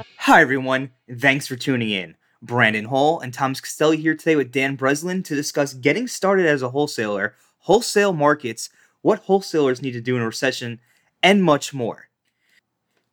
Hi, everyone. Thanks for tuning in. Brandon Hall and Thomas Castelli here today with Dan Breslin to discuss getting started as a wholesaler, wholesale markets, what wholesalers need to do in a recession, and much more.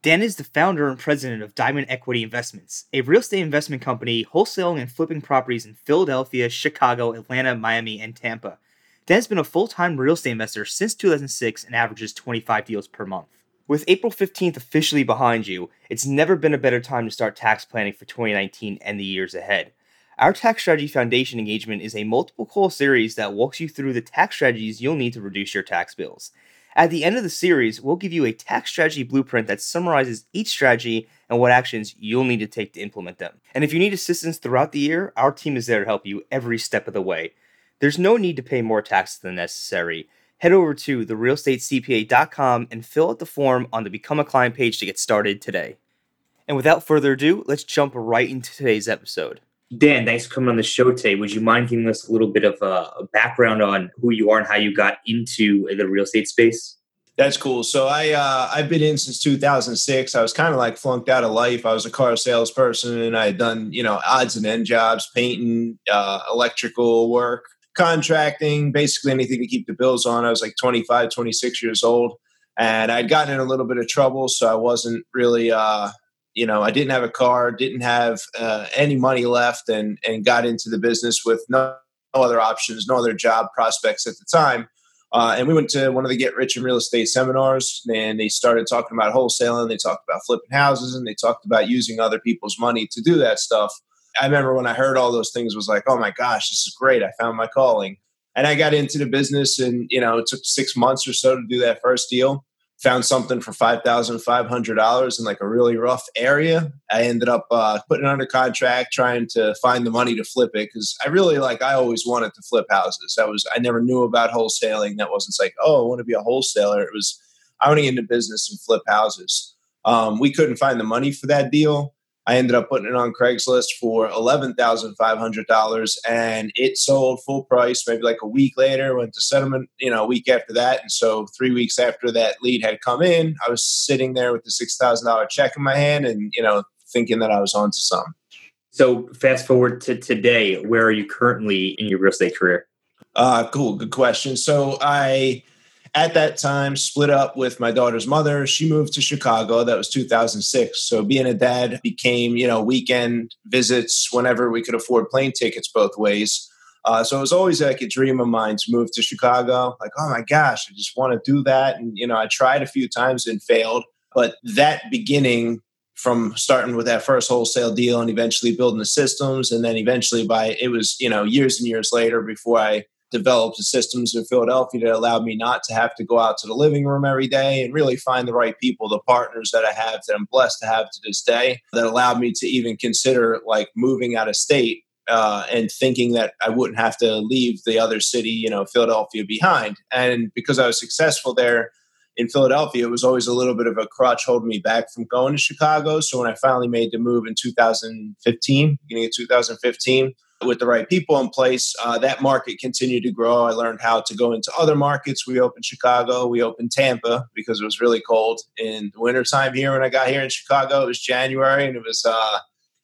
Dan is the founder and president of Diamond Equity Investments, a real estate investment company wholesaling and flipping properties in Philadelphia, Chicago, Atlanta, Miami, and Tampa. Dan has been a full time real estate investor since 2006 and averages 25 deals per month. With April 15th officially behind you, it's never been a better time to start tax planning for 2019 and the years ahead. Our Tax Strategy Foundation engagement is a multiple call series that walks you through the tax strategies you'll need to reduce your tax bills. At the end of the series, we'll give you a tax strategy blueprint that summarizes each strategy and what actions you'll need to take to implement them. And if you need assistance throughout the year, our team is there to help you every step of the way. There's no need to pay more taxes than necessary head over to therealestatecpa.com and fill out the form on the Become a Client page to get started today. And without further ado, let's jump right into today's episode. Dan, thanks for coming on the show today. Would you mind giving us a little bit of a background on who you are and how you got into the real estate space? That's cool. So I uh, I've been in since 2006. I was kind of like flunked out of life. I was a car salesperson, and I had done you know odds and end jobs, painting, uh, electrical work, contracting, basically anything to keep the bills on. I was like 25, 26 years old, and I'd gotten in a little bit of trouble, so I wasn't really, uh, you know, I didn't have a car, didn't have uh, any money left, and and got into the business with no, no other options, no other job prospects at the time. Uh, and we went to one of the Get Rich in Real Estate seminars, and they started talking about wholesaling. They talked about flipping houses, and they talked about using other people's money to do that stuff. I remember when I heard all those things was like, oh my gosh, this is great. I found my calling. And I got into the business and, you know, it took six months or so to do that first deal. Found something for $5,500 in like a really rough area. I ended up uh, putting it under contract, trying to find the money to flip it because I really like, I always wanted to flip houses. That was, I never knew about wholesaling. That wasn't like, oh, I want to be a wholesaler. It was, I want to get into business and flip houses. Um, we couldn't find the money for that deal. I ended up putting it on Craigslist for eleven thousand five hundred dollars, and it sold full price. Maybe like a week later, went to settlement. You know, a week after that, and so three weeks after that lead had come in, I was sitting there with the six thousand dollar check in my hand, and you know, thinking that I was onto something. So, fast forward to today. Where are you currently in your real estate career? Uh, cool, good question. So I at that time split up with my daughter's mother. She moved to chicago. That was 2006 so being a dad became you know weekend visits whenever we could afford plane tickets both ways. Uh, so it was always like a dream of mine to move to chicago. Like oh my gosh i just want to do that. And you know i tried a few times and failed. But that beginning from starting with that first wholesale deal and eventually building the systems and then eventually by it was you know years and years later before i developed the systems in Philadelphia that allowed me not to have to go out to the living room every day and really find the right people, the partners that I have that I'm blessed to have to this day that allowed me to even consider like moving out of state uh, and thinking that I wouldn't have to leave the other city, you know, Philadelphia behind. And because I was successful there in Philadelphia, it was always a little bit of a crutch holding me back from going to Chicago. So when I finally made the move in 2015, beginning of 2015, with the right people in place, uh, that market continued to grow. I learned how to go into other markets. We opened Chicago, we opened Tampa because it was really cold in the wintertime here. When I got here in Chicago, it was January and it was, uh,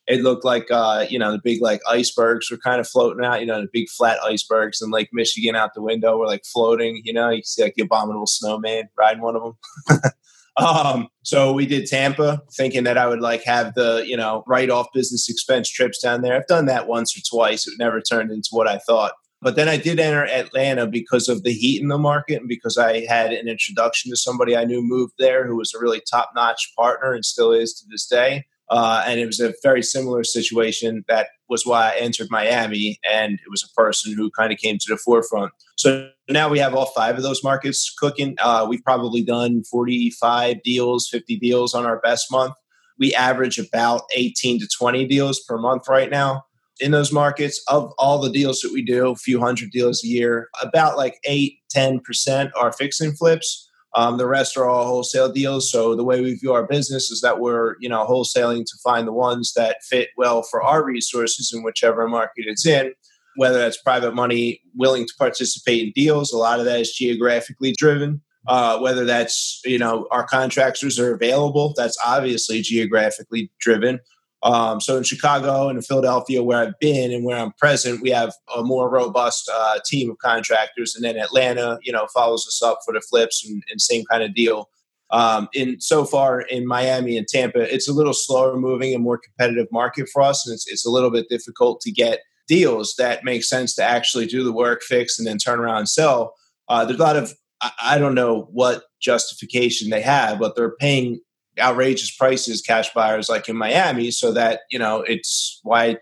it looked like, uh, you know, the big like icebergs were kind of floating out, you know, the big flat icebergs in Lake Michigan out the window were like floating, you know, you see like the abominable snowman riding one of them. Um, so we did Tampa, thinking that I would like have the you know write off business expense trips down there. I've done that once or twice. It never turned into what I thought. But then I did enter Atlanta because of the heat in the market and because I had an introduction to somebody I knew moved there who was a really top notch partner and still is to this day. Uh, and it was a very similar situation that was why I entered Miami, and it was a person who kind of came to the forefront. So now we have all five of those markets cooking. Uh, we've probably done 45 deals, 50 deals on our best month. We average about 18 to 20 deals per month right now in those markets. Of all the deals that we do, a few hundred deals a year, about like 8, 10% are fix and flips. Um, the rest are all wholesale deals. So the way we view our business is that we're, you know, wholesaling to find the ones that fit well for our resources in whichever market it's in. Whether that's private money willing to participate in deals, a lot of that is geographically driven. Uh, whether that's you know our contractors are available, that's obviously geographically driven. Um, so in Chicago and in Philadelphia, where I've been and where I'm present, we have a more robust uh, team of contractors. And then Atlanta, you know, follows us up for the flips and, and same kind of deal. Um, in so far in Miami and Tampa, it's a little slower moving and more competitive market for us, and it's it's a little bit difficult to get deals that make sense to actually do the work, fix, and then turn around and sell. Uh, there's a lot of I don't know what justification they have, but they're paying outrageous prices cash buyers like in Miami so that you know it's why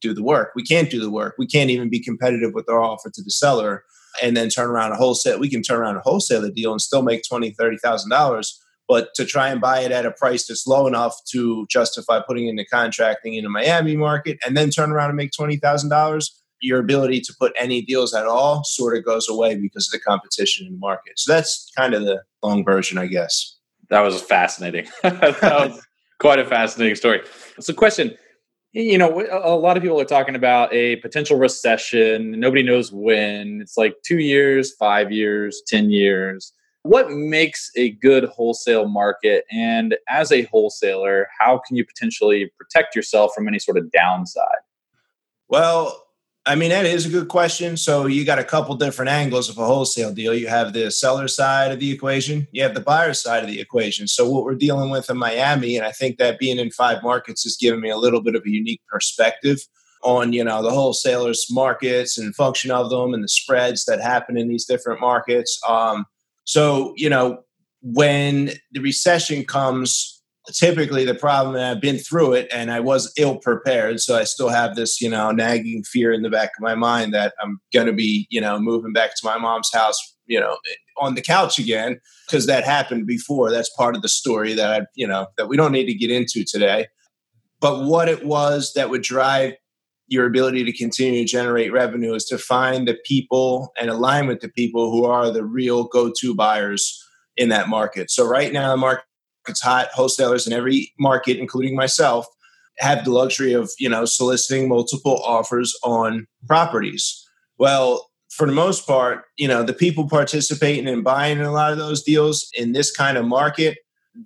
do the work? We can't do the work. We can't even be competitive with our offer to the seller and then turn around a wholesale we can turn around a wholesale deal and still make twenty thirty thousand dollars but to try and buy it at a price that's low enough to justify putting into contracting in the Miami market and then turn around and make twenty thousand dollars your ability to put any deals at all sort of goes away because of the competition in the market. So that's kind of the long version i guess that was fascinating. that was quite a fascinating story. So, question you know, a lot of people are talking about a potential recession. Nobody knows when. It's like two years, five years, 10 years. What makes a good wholesale market? And as a wholesaler, how can you potentially protect yourself from any sort of downside? Well, I mean, that is a good question. So you got a couple different angles of a wholesale deal. You have the seller side of the equation, you have the buyer side of the equation. So what we're dealing with in Miami, and I think that being in five markets has given me a little bit of a unique perspective on you know the wholesalers markets and function of them and the spreads that happen in these different markets. Um, so you know when the recession comes typically the problem I've been through it and I was ill prepared. So I still have this, you know, nagging fear in the back of my mind that I'm going to be, you know, moving back to my mom's house, you know, on the couch again because that happened before. That's part of the story that I, you know, that we don't need to get into today. But what it was that would drive your ability to continue to generate revenue is to find the people and align with the people who are the real go-to buyers in that market. So right now the market it's hot. Wholesalers in every market, including myself, have the luxury of you know soliciting multiple offers on properties. Well, for the most part, you know the people participating and buying in a lot of those deals in this kind of market,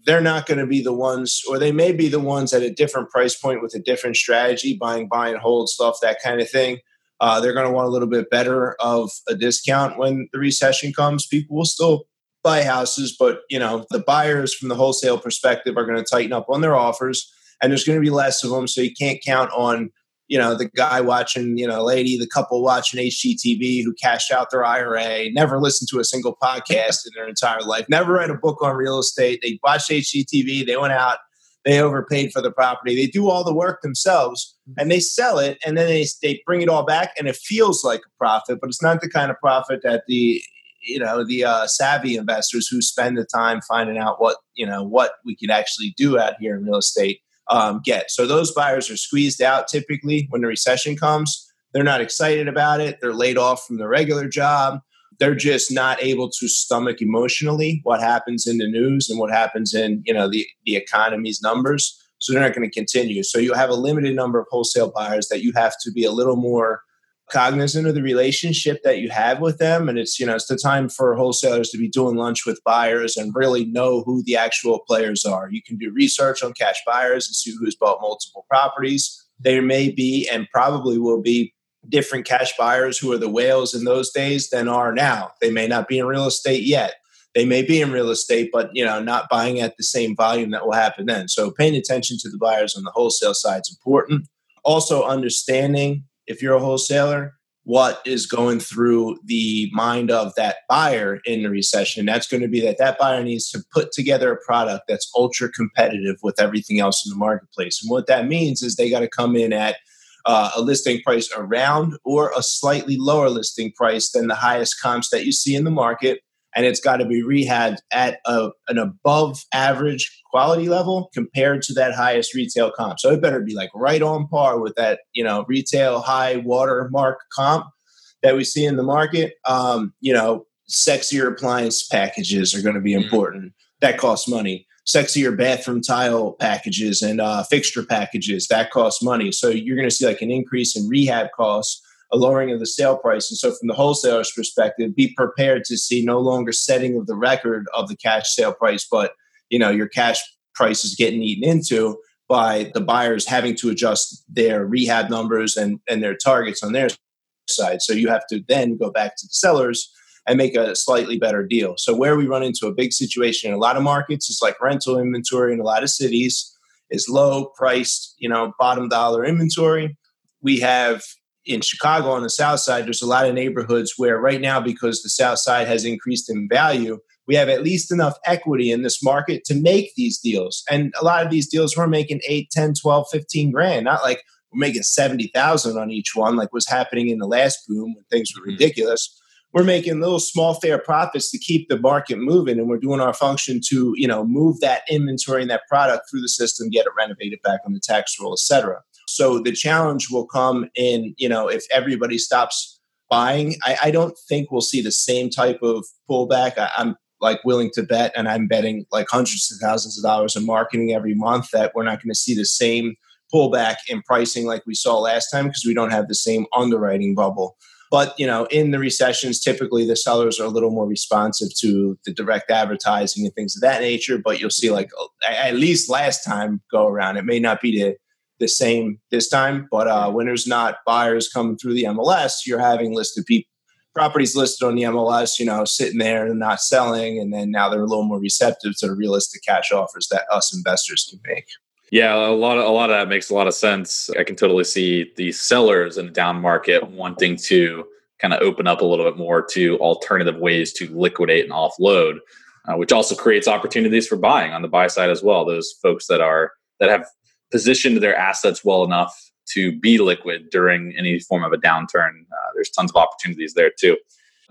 they're not going to be the ones, or they may be the ones at a different price point with a different strategy, buying, buy and hold stuff, that kind of thing. Uh, they're going to want a little bit better of a discount when the recession comes. People will still buy houses, but you know the buyers from the wholesale perspective are going to tighten up on their offers, and there's going to be less of them. So you can't count on you know the guy watching, you know, lady, the couple watching HGTV who cashed out their IRA, never listened to a single podcast in their entire life, never read a book on real estate. They watched HGTV, they went out, they overpaid for the property, they do all the work themselves, and they sell it, and then they they bring it all back, and it feels like a profit, but it's not the kind of profit that the you know the uh, savvy investors who spend the time finding out what you know what we can actually do out here in real estate um, get. So those buyers are squeezed out typically when the recession comes. They're not excited about it. They're laid off from their regular job. They're just not able to stomach emotionally what happens in the news and what happens in you know the the economy's numbers. So they're not going to continue. So you have a limited number of wholesale buyers that you have to be a little more cognizant of the relationship that you have with them. And it's you know it's the time for wholesalers to be doing lunch with buyers and really know who the actual players are. You can do research on cash buyers and see who's bought multiple properties. There may be and probably will be different cash buyers who are the whales in those days than are now. They may not be in real estate yet. They may be in real estate but you know not buying at the same volume that will happen then. So paying attention to the buyers on the wholesale side is important. Also understanding if you're a wholesaler, what is going through the mind of that buyer in the recession. That's going to be that that buyer needs to put together a product that's ultra competitive with everything else in the marketplace. And what that means is they got to come in at uh, a listing price around or a slightly lower listing price than the highest comps that you see in the market. And it's got to be rehabbed at a, an above average quality level compared to that highest retail comp. So it better be like right on par with that, you know, retail high watermark comp that we see in the market. Um, you know, sexier appliance packages are going to be mm-hmm. important. That costs money sexier bathroom tile packages and uh, fixture packages that cost money. So you're going to see like an increase in rehab costs, a lowering of the sale price. And so from the wholesaler's perspective, be prepared to see no longer setting of the record of the cash sale price, but you know your cash price is getting eaten into by the buyers having to adjust their rehab numbers and, and their targets on their side. So you have to then go back to the sellers and make a slightly better deal. So where we run into a big situation in a lot of markets is like rental inventory in a lot of cities is low priced, you know, bottom dollar inventory. We have in Chicago on the south side, there's a lot of neighborhoods where right now, because the south side has increased in value, we have at least enough equity in this market to make these deals. And a lot of these deals we're making 8, 10, 12, 15 grand, not like we're making 70,000 on each one like was happening in the last boom when things were mm-hmm. ridiculous we're making little small fair profits to keep the market moving and we're doing our function to you know move that inventory and that product through the system get it renovated back on the tax roll etc so the challenge will come in you know if everybody stops buying i, I don't think we'll see the same type of pullback I, i'm like willing to bet and i'm betting like hundreds of thousands of dollars in marketing every month that we're not going to see the same pullback in pricing like we saw last time because we don't have the same underwriting bubble but you know, in the recessions, typically the sellers are a little more responsive to the direct advertising and things of that nature. But you'll see, like at least last time go around, it may not be the the same this time. But uh, when there's not buyers coming through the MLS, you're having listed people properties listed on the MLS, you know, sitting there and not selling, and then now they're a little more receptive to the realistic cash offers that us investors can make. Yeah, a lot of a lot of that makes a lot of sense. I can totally see the sellers in a down market wanting to kind of open up a little bit more to alternative ways to liquidate and offload, uh, which also creates opportunities for buying on the buy side as well. Those folks that are that have positioned their assets well enough to be liquid during any form of a downturn. Uh, there's tons of opportunities there too.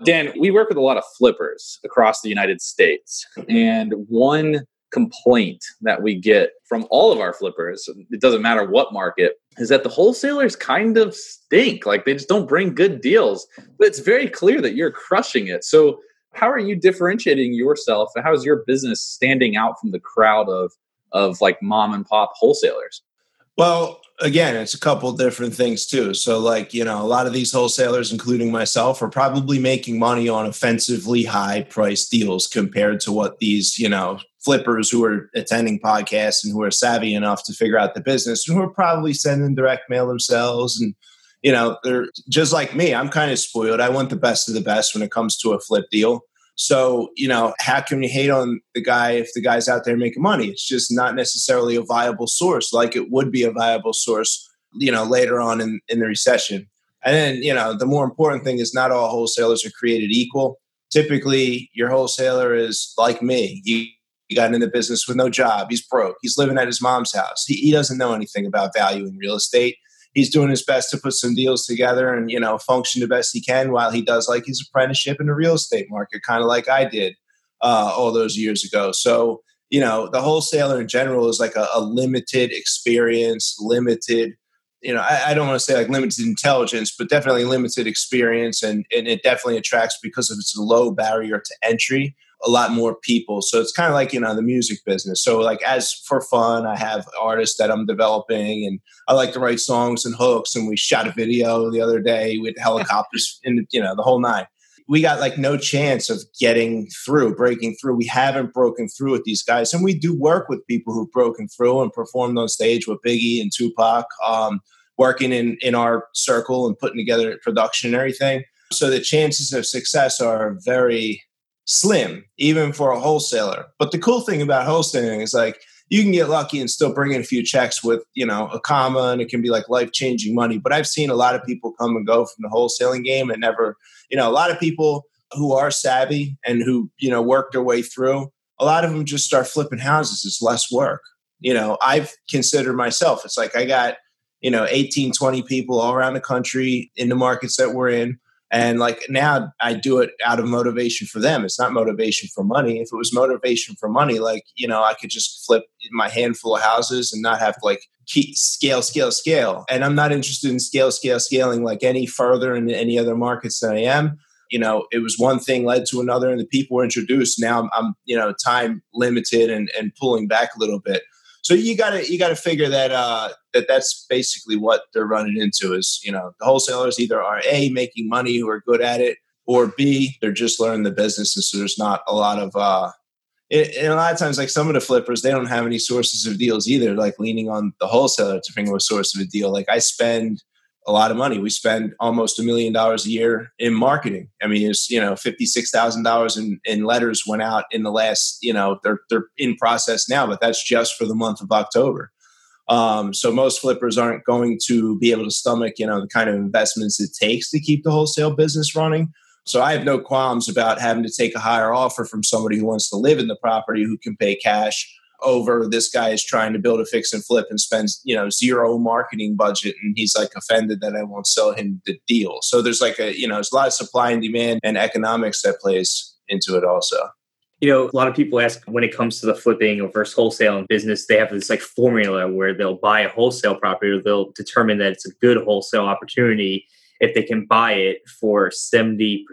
Dan, we work with a lot of flippers across the United States, and one complaint that we get from all of our flippers, it doesn't matter what market, is that the wholesalers kind of stink. Like they just don't bring good deals. But it's very clear that you're crushing it. So, how are you differentiating yourself? And how is your business standing out from the crowd of of like mom and pop wholesalers? Well, again, it's a couple different things too. So, like, you know, a lot of these wholesalers, including myself, are probably making money on offensively high price deals compared to what these, you know, flippers who are attending podcasts and who are savvy enough to figure out the business and who are probably sending direct mail themselves. And, you know, they're just like me. I'm kind of spoiled. I want the best of the best when it comes to a flip deal. So, you know, how can you hate on the guy if the guy's out there making money? It's just not necessarily a viable source like it would be a viable source, you know, later on in, in the recession. And then, you know, the more important thing is not all wholesalers are created equal. Typically, your wholesaler is like me. He, he got into the business with no job. He's broke. He's living at his mom's house. He, he doesn't know anything about value in real estate he's doing his best to put some deals together and you know function the best he can while he does like his apprenticeship in the real estate market, kind of like I did uh, all those years ago. So you know the wholesaler in general is like a, a limited experience, limited. You know, I, I don't want to say like limited intelligence, but definitely limited experience, and, and it definitely attracts because of its low barrier to entry a lot more people. So it's kind of like, you know, the music business. So like as for fun, I have artists that I'm developing and I like to write songs and hooks. And we shot a video the other day with helicopters and, you know, the whole nine. We got like no chance of getting through, breaking through. We haven't broken through with these guys. And we do work with people who've broken through and performed on stage with Biggie and Tupac, um, working in, in our circle and putting together production and everything. So the chances of success are very slim, even for a wholesaler. But the cool thing about wholesaling is like you can get lucky and still bring in a few checks with, you know, a comma and it can be like life changing money. But I've seen a lot of people come and go from the wholesaling game and never, you know, a lot of people who are savvy and who, you know, work their way through, a lot of them just start flipping houses. It's less work. You know, I've considered myself, it's like I got you know 18 20 people all around the country in the markets that we're in and like now i do it out of motivation for them. It's not motivation for money. If it was motivation for money like you know i could just flip my handful of houses and not have like scale scale scale. And i'm not interested in scale scale scaling like any further in any other markets than i am. You know it was one thing led to another and the people were introduced. Now i'm, I'm you know time limited and and pulling back a little bit so you got to you got to figure that uh, that that's basically what they're running into is you know the wholesalers either are a making money who are good at it or b they're just learning the business and so there's not a lot of uh, and a lot of times like some of the flippers they don't have any sources of deals either like leaning on the wholesaler to bring them a source of a deal. Like i spend a lot of money. We spend almost a million dollars a year in marketing. I mean, it's you know fifty six thousand dollars in in letters went out in the last you know they're they're in process now, but that's just for the month of October. Um, so most flippers aren't going to be able to stomach you know the kind of investments it takes to keep the wholesale business running. So I have no qualms about having to take a higher offer from somebody who wants to live in the property who can pay cash over this guy is trying to build a fix and flip and spends you know zero marketing budget and he's like offended that i won't sell him the deal. So there's like a you know there's a lot of supply and demand and economics that plays into it also. You know a lot of people ask when it comes to the flipping or versus wholesale and business they have this like formula where they'll buy a wholesale property or they'll determine that it's a good wholesale opportunity if they can buy it for 70%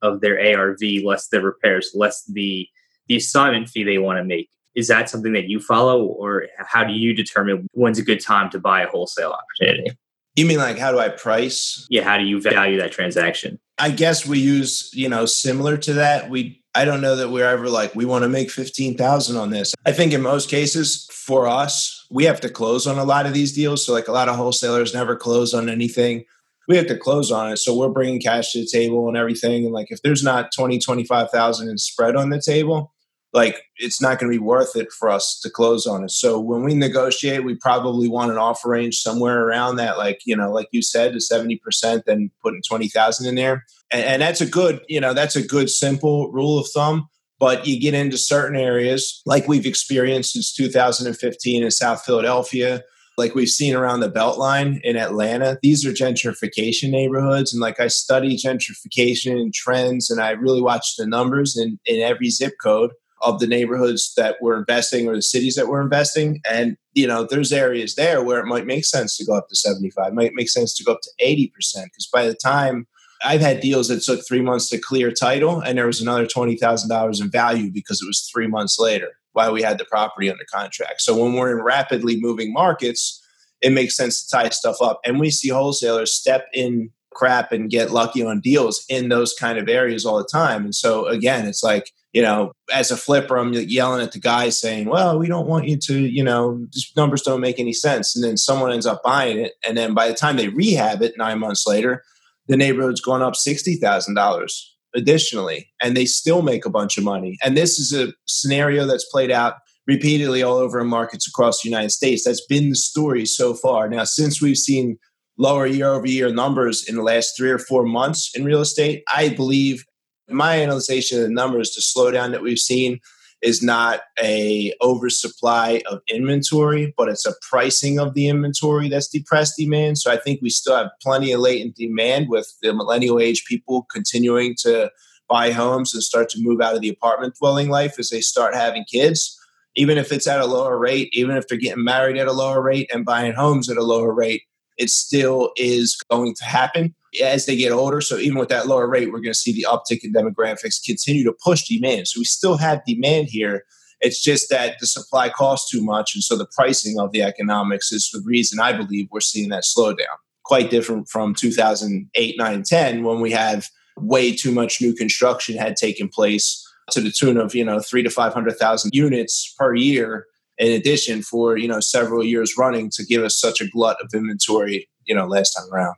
of their arv less the repairs less the the assignment fee they want to make is that something that you follow or how do you determine when's a good time to buy a wholesale opportunity? You mean like how do i price? Yeah how do you value that transaction? I guess we use you know similar to that. We i don't know that we're ever like we want to make 15000 on this. I think in most cases for us we have to close on a lot of these deals so like a lot of wholesalers never close on anything. We have to close on it so we're bringing cash to the table and everything and like if there's not 20 25000 in spread on the table like it's not going to be worth it for us to close on it. So when we negotiate, we probably want an offer range somewhere around that, like you know, like you said, to seventy percent, then putting twenty thousand in there, and, and that's a good, you know, that's a good simple rule of thumb. But you get into certain areas, like we've experienced since 2015 in South Philadelphia, like we've seen around the Beltline in Atlanta. These are gentrification neighborhoods. And like I study gentrification and trends, and I really watch the numbers in, in every zip code of the neighborhoods that we're investing or the cities that we're investing. And, you know, there's areas there where it might make sense to go up to 75, might make sense to go up to 80%. Because by the time I've had deals that took three months to clear title and there was another $20,000 in value because it was three months later while we had the property under contract. So when we're in rapidly moving markets, it makes sense to tie stuff up. And we see wholesalers step in crap and get lucky on deals in those kind of areas all the time. And so again, it's like, you know, as a flipper, I'm yelling at the guy saying, well, we don't want you to, you know, these numbers don't make any sense. And then someone ends up buying it. And then by the time they rehab it nine months later, the neighborhood's gone up $60,000 additionally, and they still make a bunch of money. And this is a scenario that's played out repeatedly all over markets across the United States. That's been the story so far. Now, since we've seen lower year over year numbers in the last three or four months in real estate. I believe my analysis of the numbers, the slowdown that we've seen is not a oversupply of inventory, but it's a pricing of the inventory that's depressed demand. So I think we still have plenty of latent demand with the millennial age people continuing to buy homes and start to move out of the apartment dwelling life as they start having kids. Even if it's at a lower rate, even if they're getting married at a lower rate and buying homes at a lower rate, it still is going to happen as they get older. So even with that lower rate, we're going to see the uptick in demographics continue to push demand. So we still have demand here. It's just that the supply costs too much. And so the pricing of the economics is the reason I believe we're seeing that slowdown. Quite different from 2008, 9, 10, when we have way too much new construction had taken place to the tune of, you know, three to 500,000 units per year in addition for you know several years running to give us such a glut of inventory you know last time around.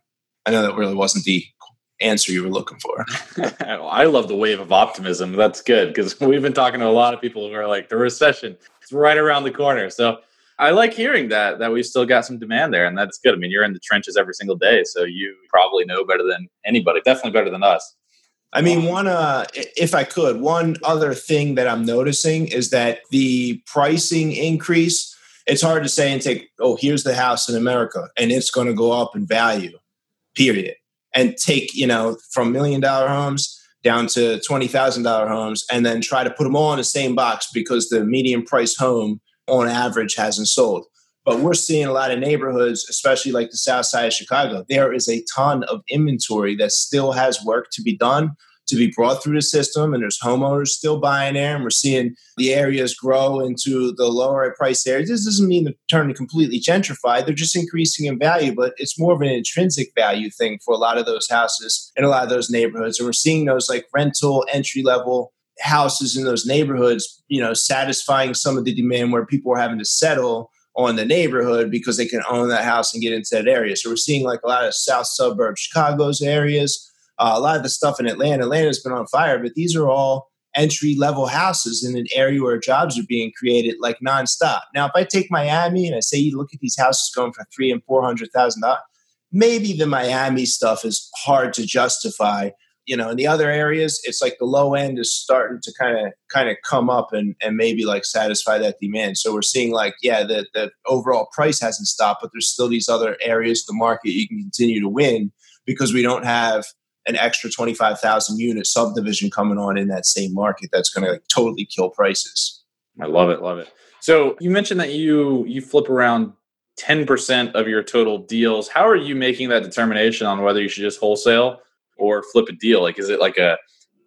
I know that really wasn't the answer you were looking for. I love the wave of optimism. That's good because we've been talking to a lot of people who are like the recession it's right around the corner. So i like hearing that that we've still got some demand there and that's good. I mean you're in the trenches every single day so you probably know better than anybody definitely better than us I mean, one, uh, if I could, one other thing that I'm noticing is that the pricing increase it's hard to say and take, oh, here's the house in America and it's going to go up in value, period. And take, you know, from million dollar homes down to $20,000 homes and then try to put them all in the same box because the median price home on average hasn't sold. But we're seeing a lot of neighborhoods, especially like the south side of Chicago, there is a ton of inventory that still has work to be done to be brought through the system and there's homeowners still buying there and we're seeing the areas grow into the lower price areas. This doesn't mean they're turning completely gentrified they're just increasing in value but it's more of an intrinsic value thing for a lot of those houses in a lot of those neighborhoods and we're seeing those like rental entry level houses in those neighborhoods you know satisfying some of the demand where people are having to settle on the neighborhood because they can own that house and get into that area so we're seeing like a lot of south suburb chicago's areas uh, a lot of the stuff in Atlanta, Atlanta's been on fire, but these are all entry level houses in an area where jobs are being created like nonstop. Now, if I take Miami and I say you look at these houses going for three and four hundred thousand dollars, maybe the Miami stuff is hard to justify. You know, in the other areas, it's like the low end is starting to kind of kind of come up and and maybe like satisfy that demand. So we're seeing like, yeah, the the overall price hasn't stopped, but there's still these other areas of the market you can continue to win because we don't have an extra 25,000 unit subdivision coming on in that same market that's going to like totally kill prices. I love it, love it. So you mentioned that you you flip around 10% of your total deals. How are you making that determination on whether you should just wholesale or flip a deal? Like is it like a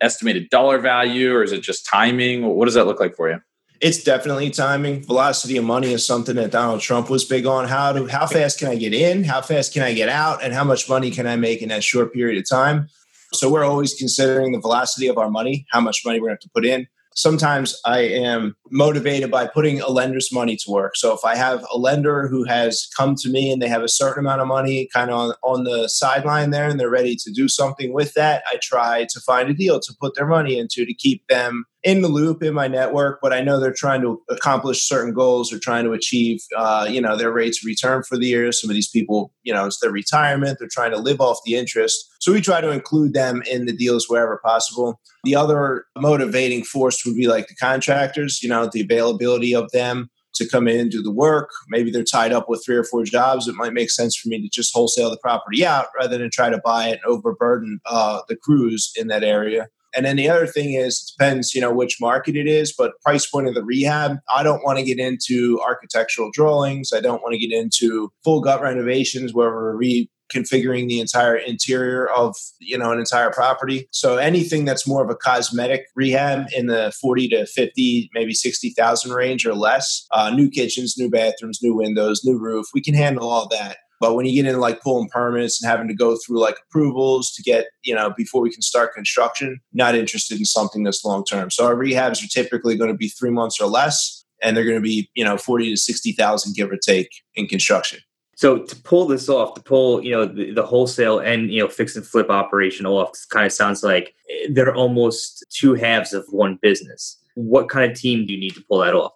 estimated dollar value or is it just timing? What does that look like for you? it's definitely timing. Velocity of money is something that Donald Trump was big on. How to how fast can I get in? How fast can I get out? And how much money can I make in that short period of time? So we're always considering the velocity of our money, how much money we're going to have to put in sometimes I am motivated by putting a lender's money to work. So if I have a lender who has come to me and they have a certain amount of money kind of on, on the sideline there and they're ready to do something with that, I try to find a deal to put their money into to keep them in the loop in my network, but I know they're trying to accomplish certain goals or trying to achieve, uh, you know, their rates of return for the year. Some of these people, you know, it's their retirement. They're trying to live off the interest. So we try to include them in the deals wherever possible. The other motivating force would be like the contractors, you know, the availability of them to come in do the work. Maybe they're tied up with three or four jobs. It might make sense for me to just wholesale the property out rather than try to buy it and overburden uh, the crews in that area. And then the other thing is, it depends, you know, which market it is, but price point of the rehab. I don't want to get into architectural drawings. I don't want to get into full gut renovations where we're reconfiguring the entire interior of you know an entire property so anything that's more of a cosmetic rehab in the 40 to 50 maybe 60000 range or less uh, new kitchens new bathrooms new windows new roof we can handle all that but when you get into like pulling permits and having to go through like approvals to get, you know, before we can start construction, not interested in something that's long term. So our rehabs are typically going to be three months or less, and they're going to be, you know, 40 to 60,000 give or take in construction. So to pull this off, to pull you know the, the, wholesale and you know fix and flip operation off, kind of sounds like eh, they're almost two halves of one business. What kind of team do you need to pull that off?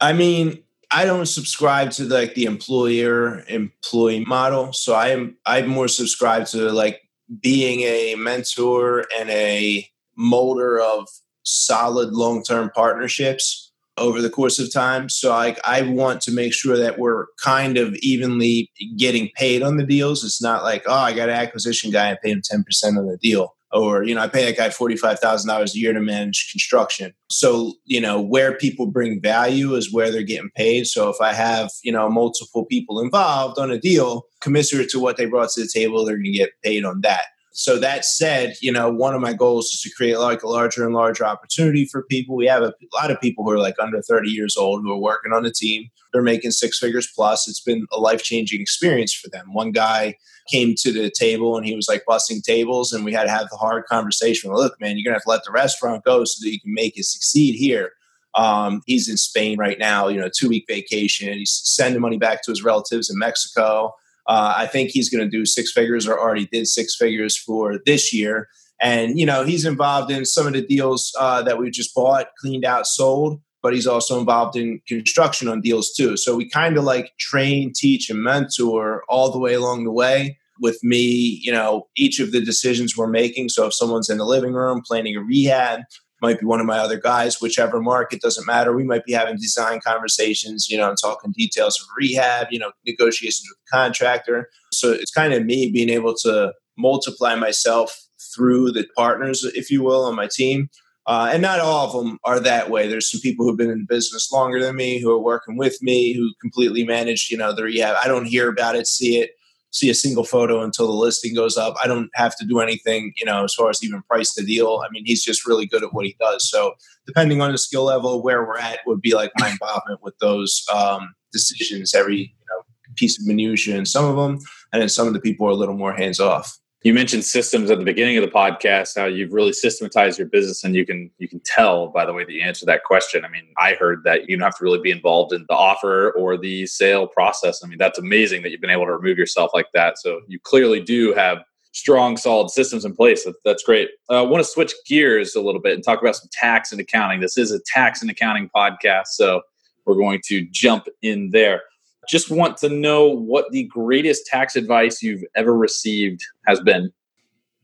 I mean, I don't subscribe to like the employer employee model. So I am I'm more subscribed to like being a mentor and a molder of solid long-term partnerships over the course of time. So like I want to make sure that we're kind of evenly getting paid on the deals. It's not like, oh, I got an acquisition guy, and pay him 10% on the deal or you know i pay that guy $45000 a year to manage construction. So you know where people bring value is where they're getting paid. So if i have you know multiple people involved on a deal commensurate to what they brought to the table they're going to get paid on that so that said you know one of my goals is to create like a larger and larger opportunity for people. We have a, lot of people who are like under 30 years old who are working on the team. They're making six figures plus. It's been a life-changing experience for them. One guy came to the table and he was like busting tables and we had to have the hard conversation. Look man you're gonna have to let the restaurant go so that you can make it succeed here. Um, he's in spain right now you know two week vacation. He's sending money back to his relatives in mexico uh, i think he's going to do six figures or already did six figures for this year and you know he's involved in some of the deals uh, that we just bought cleaned out sold but he's also involved in construction on deals too. So we kind of like train, teach, and mentor all the way along the way with me, you know, each of the decisions we're making. So if someone's in the living room planning a rehab, might be one of my other guys, whichever market doesn't matter. We might be having design conversations, you know, and talking details of rehab, you know, negotiations with the contractor. So it's kind of me being able to multiply myself through the partners, if you will, on my team. Uh, and not all of them are that way. There's some people who've been in business longer than me, who are working with me, who completely manage, you know, the rehab. I don't hear about it, see it, see a single photo until the listing goes up. I don't have to do anything, you know, as far as even price the deal. I mean, he's just really good at what he does. So depending on the skill level, where we're at would be like my involvement with those um, decisions, every you know piece of minutia in some of them, and then some of the people are a little more hands off you mentioned systems at the beginning of the podcast how you've really systematized your business and you can you can tell by the way that you answer that question. I mean i heard that you don't have to really be involved in the offer or the sale process. I mean that's amazing that you've been able to remove yourself like that. So you clearly do have strong solid systems in place. That's great. Uh, i want to switch gears a little bit and talk about some tax and accounting. This is a tax and accounting podcast so we're going to jump in there just want to know what the greatest tax advice you've ever received has been.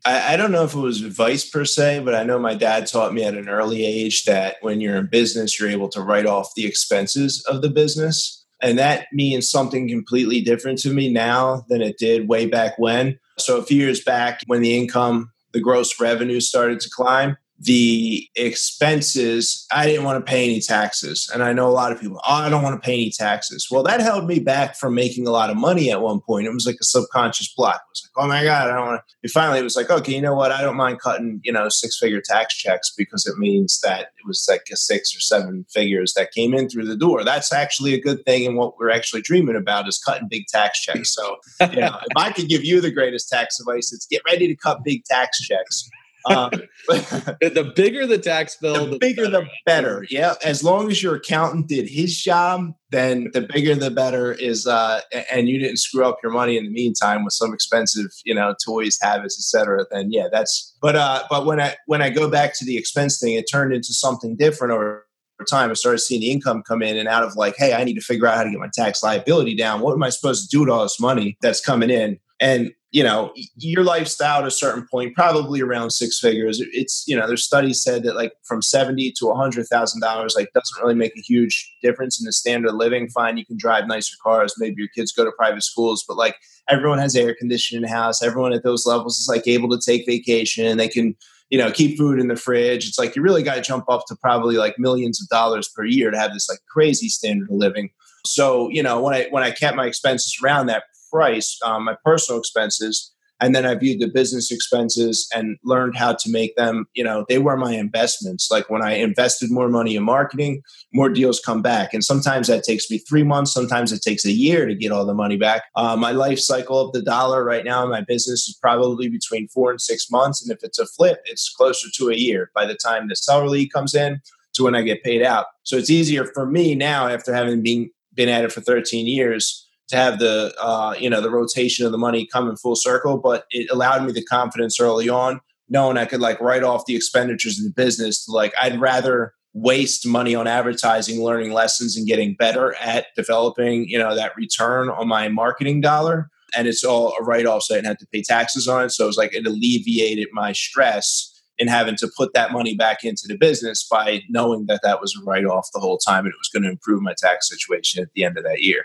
I, I, don't know if it was advice per se, but I know my dad taught me at an early age that when you're in business, you're able to write off the expenses of the business. And that means something completely different to me now than it did way back when. So, a few years back, when the income, the gross revenue started to climb, the expenses, I didn't want to pay any taxes. And I know a lot of people, oh, I don't want to pay any taxes. Well, that held me back from making a lot of money at one point. It was like a subconscious block. It was like, oh my God, I don't want to. And finally, it was like, okay, you know what? I don't mind cutting, you know, six figure tax checks because it means that it was like a six or seven figures that came in through the door. That's actually a good thing. And what we're actually dreaming about is cutting big tax checks. So, you know, if I could give you the greatest tax advice, it's get ready to cut big tax checks um, the bigger the tax bill, the, the bigger better. the better. Yeah, as long as your accountant did his job, then the bigger the better is. Uh, and you didn't screw up your money in the meantime with some expensive, you know, toys, habits, etc. Then yeah, that's. But uh, but when I when I go back to the expense thing, it turned into something different over time. I started seeing the income come in and out of like, hey, I need to figure out how to get my tax liability down. What am I supposed to do with all this money that's coming in? And you know your lifestyle at a certain point probably around six figures. It's you know there's studies said that like from 70 to a 100 thousand dollars like doesn't really make a huge difference in the standard of living. Fine you can drive nicer cars maybe your kids go to private schools but like everyone has air conditioning in the house. Everyone at those levels is like able to take vacation. They can you know keep food in the fridge. It's like you really got to jump up to probably like millions of dollars per year to have this like crazy standard of living. So you know when i when i kept my expenses around that price um, my personal expenses and then i viewed the business expenses and learned how to make them you know they were my investments. Like when i invested more money in marketing more deals come back. And sometimes that takes me three months sometimes it takes a year to get all the money back. Uh, my life cycle of the dollar right now in my business is probably between four and six months. And if it's a flip it's closer to a year by the time the seller lead comes in to when i get paid out. So it's easier for me now after having been been at it for 13 years to have the uh, you know the rotation of the money come in full circle, but it allowed me the confidence early on, knowing I could like write off the expenditures of the business. To like I'd rather waste money on advertising, learning lessons, and getting better at developing you know that return on my marketing dollar. And it's all a write off, so I didn't have to pay taxes on it. So it was like it alleviated my stress in having to put that money back into the business by knowing that that was a write off the whole time and it was going to improve my tax situation at the end of that year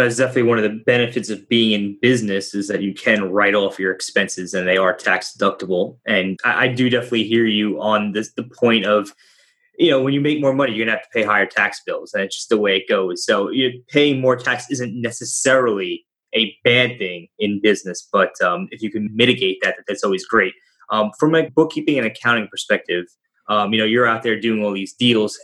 that's definitely one of the benefits of being in business is that you can write off your expenses and they are tax deductible. And I, I do definitely hear you on this the point of you know, when you make more money, you're gonna have to pay higher tax bills, and it's just the way it goes. So you paying more tax isn't necessarily a bad thing in business, but um, if you can mitigate that, that's always great. Um, from a bookkeeping and accounting perspective, um, you know, you're out there doing all these deals.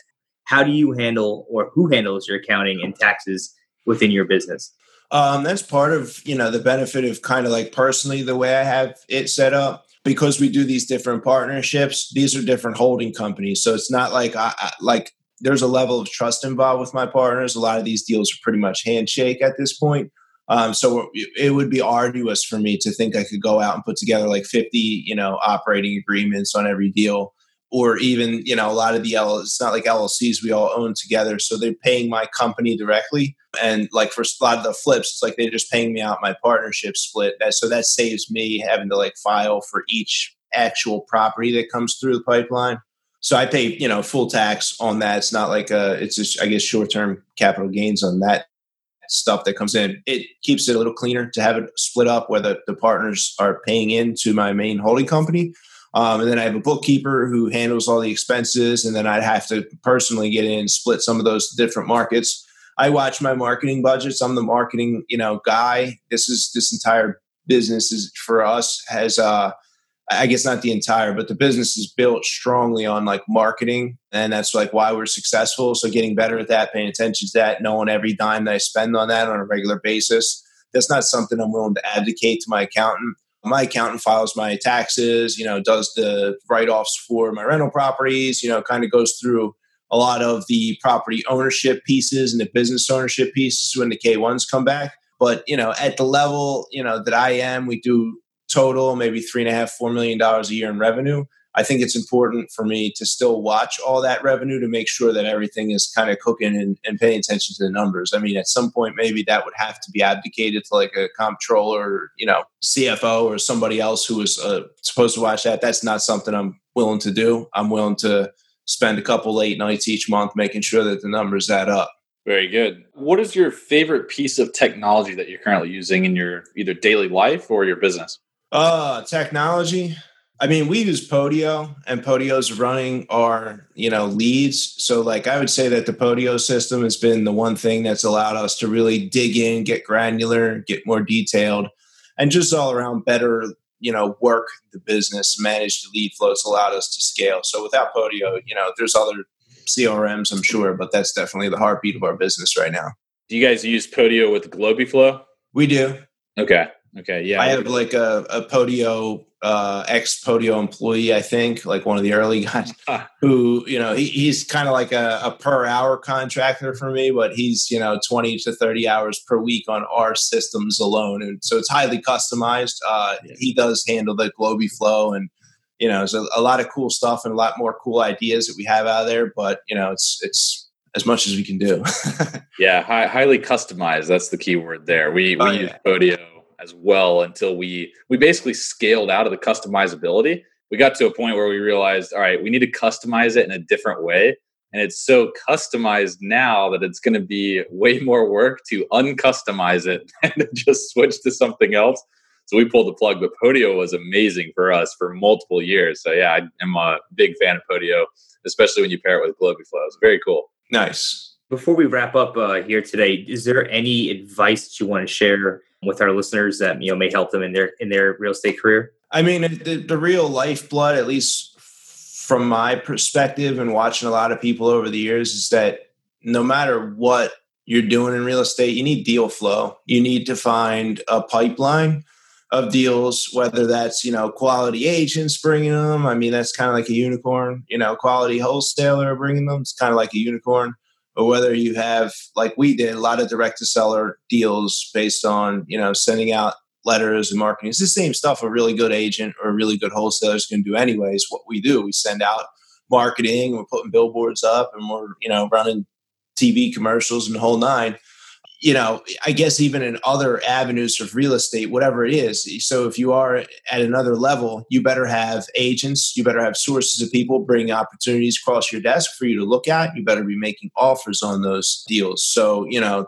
How do you handle, or who handles your accounting and taxes within your business? Um, that's part of you know the benefit of kind of like personally the way I have it set up because we do these different partnerships. These are different holding companies, so it's not like I, I like there's a level of trust involved with my partners. A lot of these deals are pretty much handshake at this point. Um, so it would be arduous for me to think I could go out and put together like 50, you know, operating agreements on every deal or even you know a lot of the L it's not like LLCs we all own together so they're paying my company directly and like for a lot of the flips it's like they're just paying me out my partnership split so that saves me having to like file for each actual property that comes through the pipeline So I pay, you know, full tax on that. It's not like a, it's just, I guess, short term capital gains on that stuff that comes in. It keeps it a little cleaner to have it split up where the, the partners are paying into my main holding company. Um, and then I have a bookkeeper who handles all the expenses. And then I'd have to personally get in and split some of those different markets. I watch my marketing budgets. I'm the marketing, you know, guy. This is this entire business is for us has uh I guess not the entire, but the business is built strongly on like marketing. And that's like why we're successful. So getting better at that, paying attention to that, knowing every dime that I spend on that on a regular basis. That's not something I'm willing to advocate to my accountant. My accountant files my taxes, you know, does the write offs for my rental properties, you know, kind of goes through a lot of the property ownership pieces and the business ownership pieces when the K1s come back. But, you know, at the level, you know, that I am, we do total maybe three and a half, four million dollars a year in revenue. I think it's important for me to still watch all that revenue to make sure that everything is kind of cooking and, and paying attention to the numbers. I mean, at some point, maybe that would have to be abdicated to like a comptroller, you know, CFO or somebody else who is uh, supposed to watch that. That's not something I'm willing to do. I'm willing to spend a couple late nights each month making sure that the numbers add up. Very good. What is your favorite piece of technology that you're currently using in your either daily life or your business? Uh, technology. I mean, we use Podio, and Podio's running our you know leads. So, like, I would say that the Podio system has been the one thing that's allowed us to really dig in, get granular, get more detailed, and just all around better you know work the business, manage the lead flows, allowed us to scale. So, without Podio, you know, there's other CRMs, I'm sure, but that's definitely the heartbeat of our business right now. Do you guys use Podio with Globiflow? We do. Okay. Okay. Yeah. I have like a, a Podio, uh, ex Podio employee, I think, like one of the early guys who, you know, he, he's kind of like a, a, per hour contractor for me, but he's, you know, 20 to 30 hours per week on our systems alone. And so it's highly customized. Uh, yeah. He does handle the Globiflow and, you know, there's a, a lot of cool stuff and a lot more cool ideas that we have out there, but, you know, it's, it's, as much as we can do. yeah, high, highly customized. That's the key word there. We we oh, yeah. use Podio as well until we we basically scaled out of the customizability. We got to a point where we realized, all right, we need to customize it in a different way. And it's so customized now that it's going to be way more work to uncustomize it and just switch to something else. So we pulled the plug, but Podio was amazing for us for multiple years. So yeah, I am a big fan of Podio, especially when you pair it with Globiflow. It's very cool. Nice. Before we wrap up uh, here today, is there any advice that you want to share with our listeners that you know may help them in their in their real estate career? I mean, the, the real lifeblood, at least from my perspective and watching a lot of people over the years, is that no matter what you're doing in real estate, you need deal flow. You need to find a pipeline of deals, whether that's you know quality agents bringing them. I mean, that's kind of like a unicorn. You know, quality wholesaler bringing them. It's kind of like a unicorn or whether you have like we did a lot of direct to seller deals based on you know sending out letters and marketing. It's the same stuff a really good agent or a really good wholesaler is going to do anyways. What we do we send out marketing we're putting billboards up and we're you know running tv commercials and the whole nine you know, I guess even in other avenues of real estate, whatever it is. So if you are at another level, you better have agents, you better have sources of people bringing opportunities across your desk for you to look at. You better be making offers on those deals. So, you know,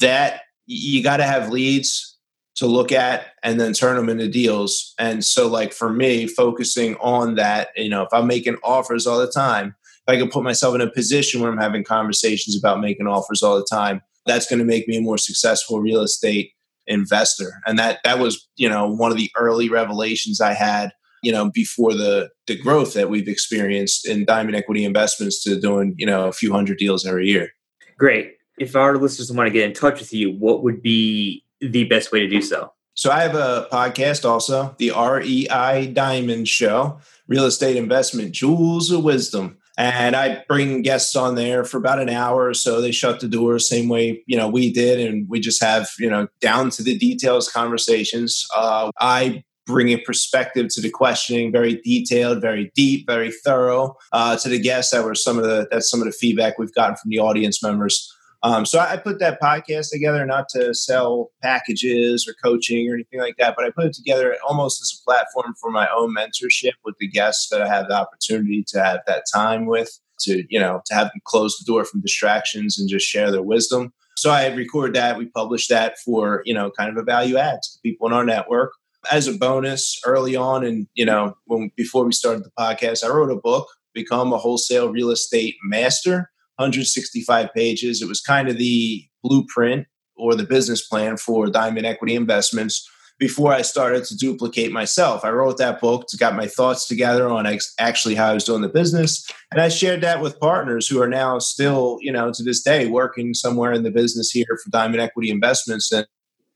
that you got to have leads to look at and then turn them into deals. And so, like for me, focusing on that, you know, if I'm making offers all the time, if I can put myself in a position where I'm having conversations about making offers all the time, that's going to make me a more successful real estate investor. And that that was, you know, one of the early revelations I had, you know, before the the growth that we've experienced in Diamond Equity Investments to doing, you know, a few hundred deals every year. Great. If our listeners want to get in touch with you, what would be the best way to do so? So I have a podcast also, the REI Diamond Show, Real Estate Investment Jewels of Wisdom and I bring guests on there for about an hour or so. They shut the door, same way you know we did, and we just have you know down to the details conversations. Uh, I bring a perspective to the questioning, very detailed, very deep, very thorough uh, to the guests. That were some of the that's some of the feedback we've gotten from the audience members. Um, so I put that podcast together not to sell packages or coaching or anything like that, but I put it together almost as a platform for my own mentorship with the guests that I have the opportunity to have that time with, to you know, to have them close the door from distractions and just share their wisdom. So I record that, we publish that for you know, kind of a value add to people in our network. As a bonus, early on, and you know, when before we started the podcast, I wrote a book, Become a Wholesale Real Estate Master 165 pages. It was kind of the blueprint or the business plan for Diamond Equity Investments before I started to duplicate myself. I wrote that book, to got my thoughts together on ex- actually how I was doing the business, and I shared that with partners who are now still, you know, to this day working somewhere in the business here for Diamond Equity Investments and,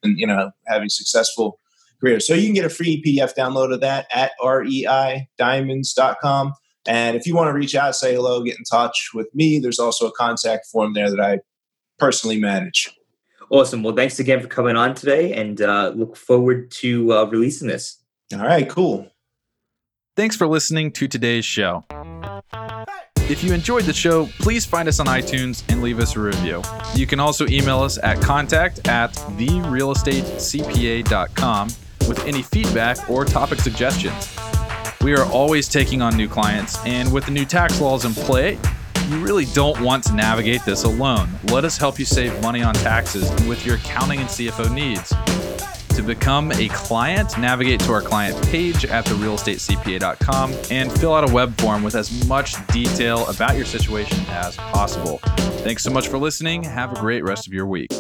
and you know, having successful careers. So you can get a free PDF download of that at reidiamonds.com. And if you want to reach out, say hello, get in touch with me, there's also a contact form there that I personally manage. Awesome. Well, thanks again for coming on today and uh, look forward to uh, releasing this. All right, cool. Thanks for listening to today's show. If you enjoyed the show, please find us on iTunes and leave us a review. You can also email us at contact at therealestatecpa.com with any feedback or topic suggestions. We are always taking on new clients, and with the new tax laws in play, you really don't want to navigate this alone. Let us help you save money on taxes and with your accounting and CFO needs. To become a client, navigate to our client page at therealestatecpa.com and fill out a web form with as much detail about your situation as possible. Thanks so much for listening. Have a great rest of your week.